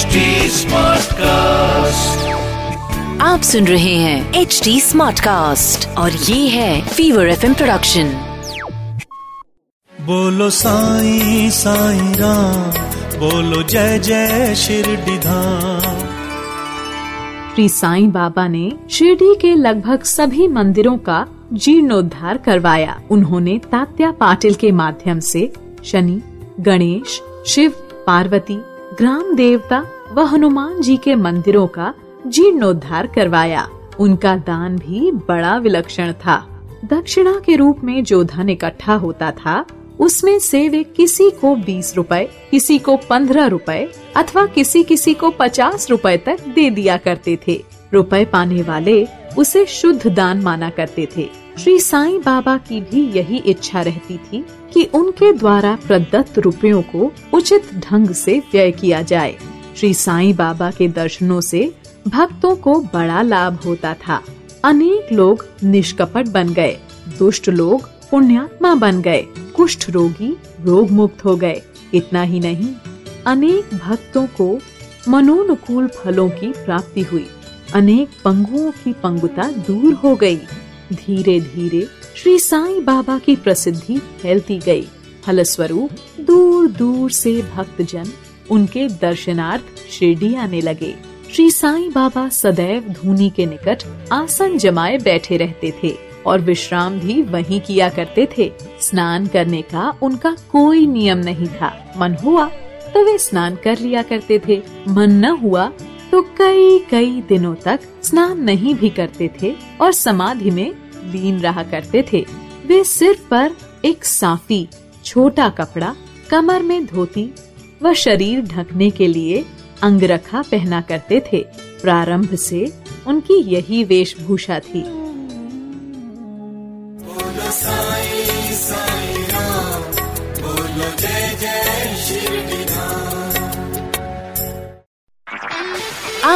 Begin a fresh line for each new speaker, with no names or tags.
HD Smartcast.
आप सुन रहे हैं एच डी स्मार्ट कास्ट और ये है फीवर एफ़ प्रोडक्शन
बोलो साई साई राम बोलो जय जय शिरडी धाम
श्री साईं बाबा ने शिरडी के लगभग सभी मंदिरों का जीर्णोद्धार करवाया। उन्होंने तात्या पाटिल के माध्यम से शनि गणेश शिव पार्वती ग्राम देवता व हनुमान जी के मंदिरों का जीर्णोद्धार करवाया। उनका दान भी बड़ा विलक्षण था। दक्षिणा के रूप में जो धन इकट्ठा होता था उसमें से वे किसी को बीस रुपए, किसी को पंद्रह रुपए अथवा किसी किसी को पचास रुपए तक दे दिया करते थे। रुपए पाने वाले उसे शुद्ध दान माना करते थे। श्री साईं बाबा की भी यही इच्छा रहती थी कि उनके द्वारा प्रदत्त रुपयों को उचित ढंग से व्यय किया जाए। श्री साईं बाबा के दर्शनों से भक्तों को बड़ा लाभ होता था। अनेक लोग निष्कपट बन गए। दुष्ट लोग पुण्यात्मा बन गए। कुष्ठ रोगी रोग मुक्त हो गए। इतना ही नहीं, अनेक भक्तों को मनोनुकूल फलों की प्राप्ति हुई। अनेक पंगुओं की पंगुता दूर हो गई। धीरे धीरे श्री साईं बाबा की प्रसिद्धि फैलती गई। फलस्वरूप दूर दूर से भक्तजन उनके दर्शनार्थ शिरडी आने लगे। श्री साईं बाबा सदैव धूनी के निकट आसन जमाए बैठे रहते थे और विश्राम भी वहीं किया करते थे। स्नान करने का उनका कोई नियम नहीं था। मन हुआ तो वे स्नान कर लिया करते थे। मन न हुआ तो कई कई दिनों तक स्नान नहीं भी करते थे और समाधि में लीन रहा करते थे। वे सिर पर एक साफी, छोटा कपड़ा, कमर में धोती व शरीर ढकने के लिए अंगरखा पहना करते थे। प्रारंभ से उनकी यही वेशभूषा थी।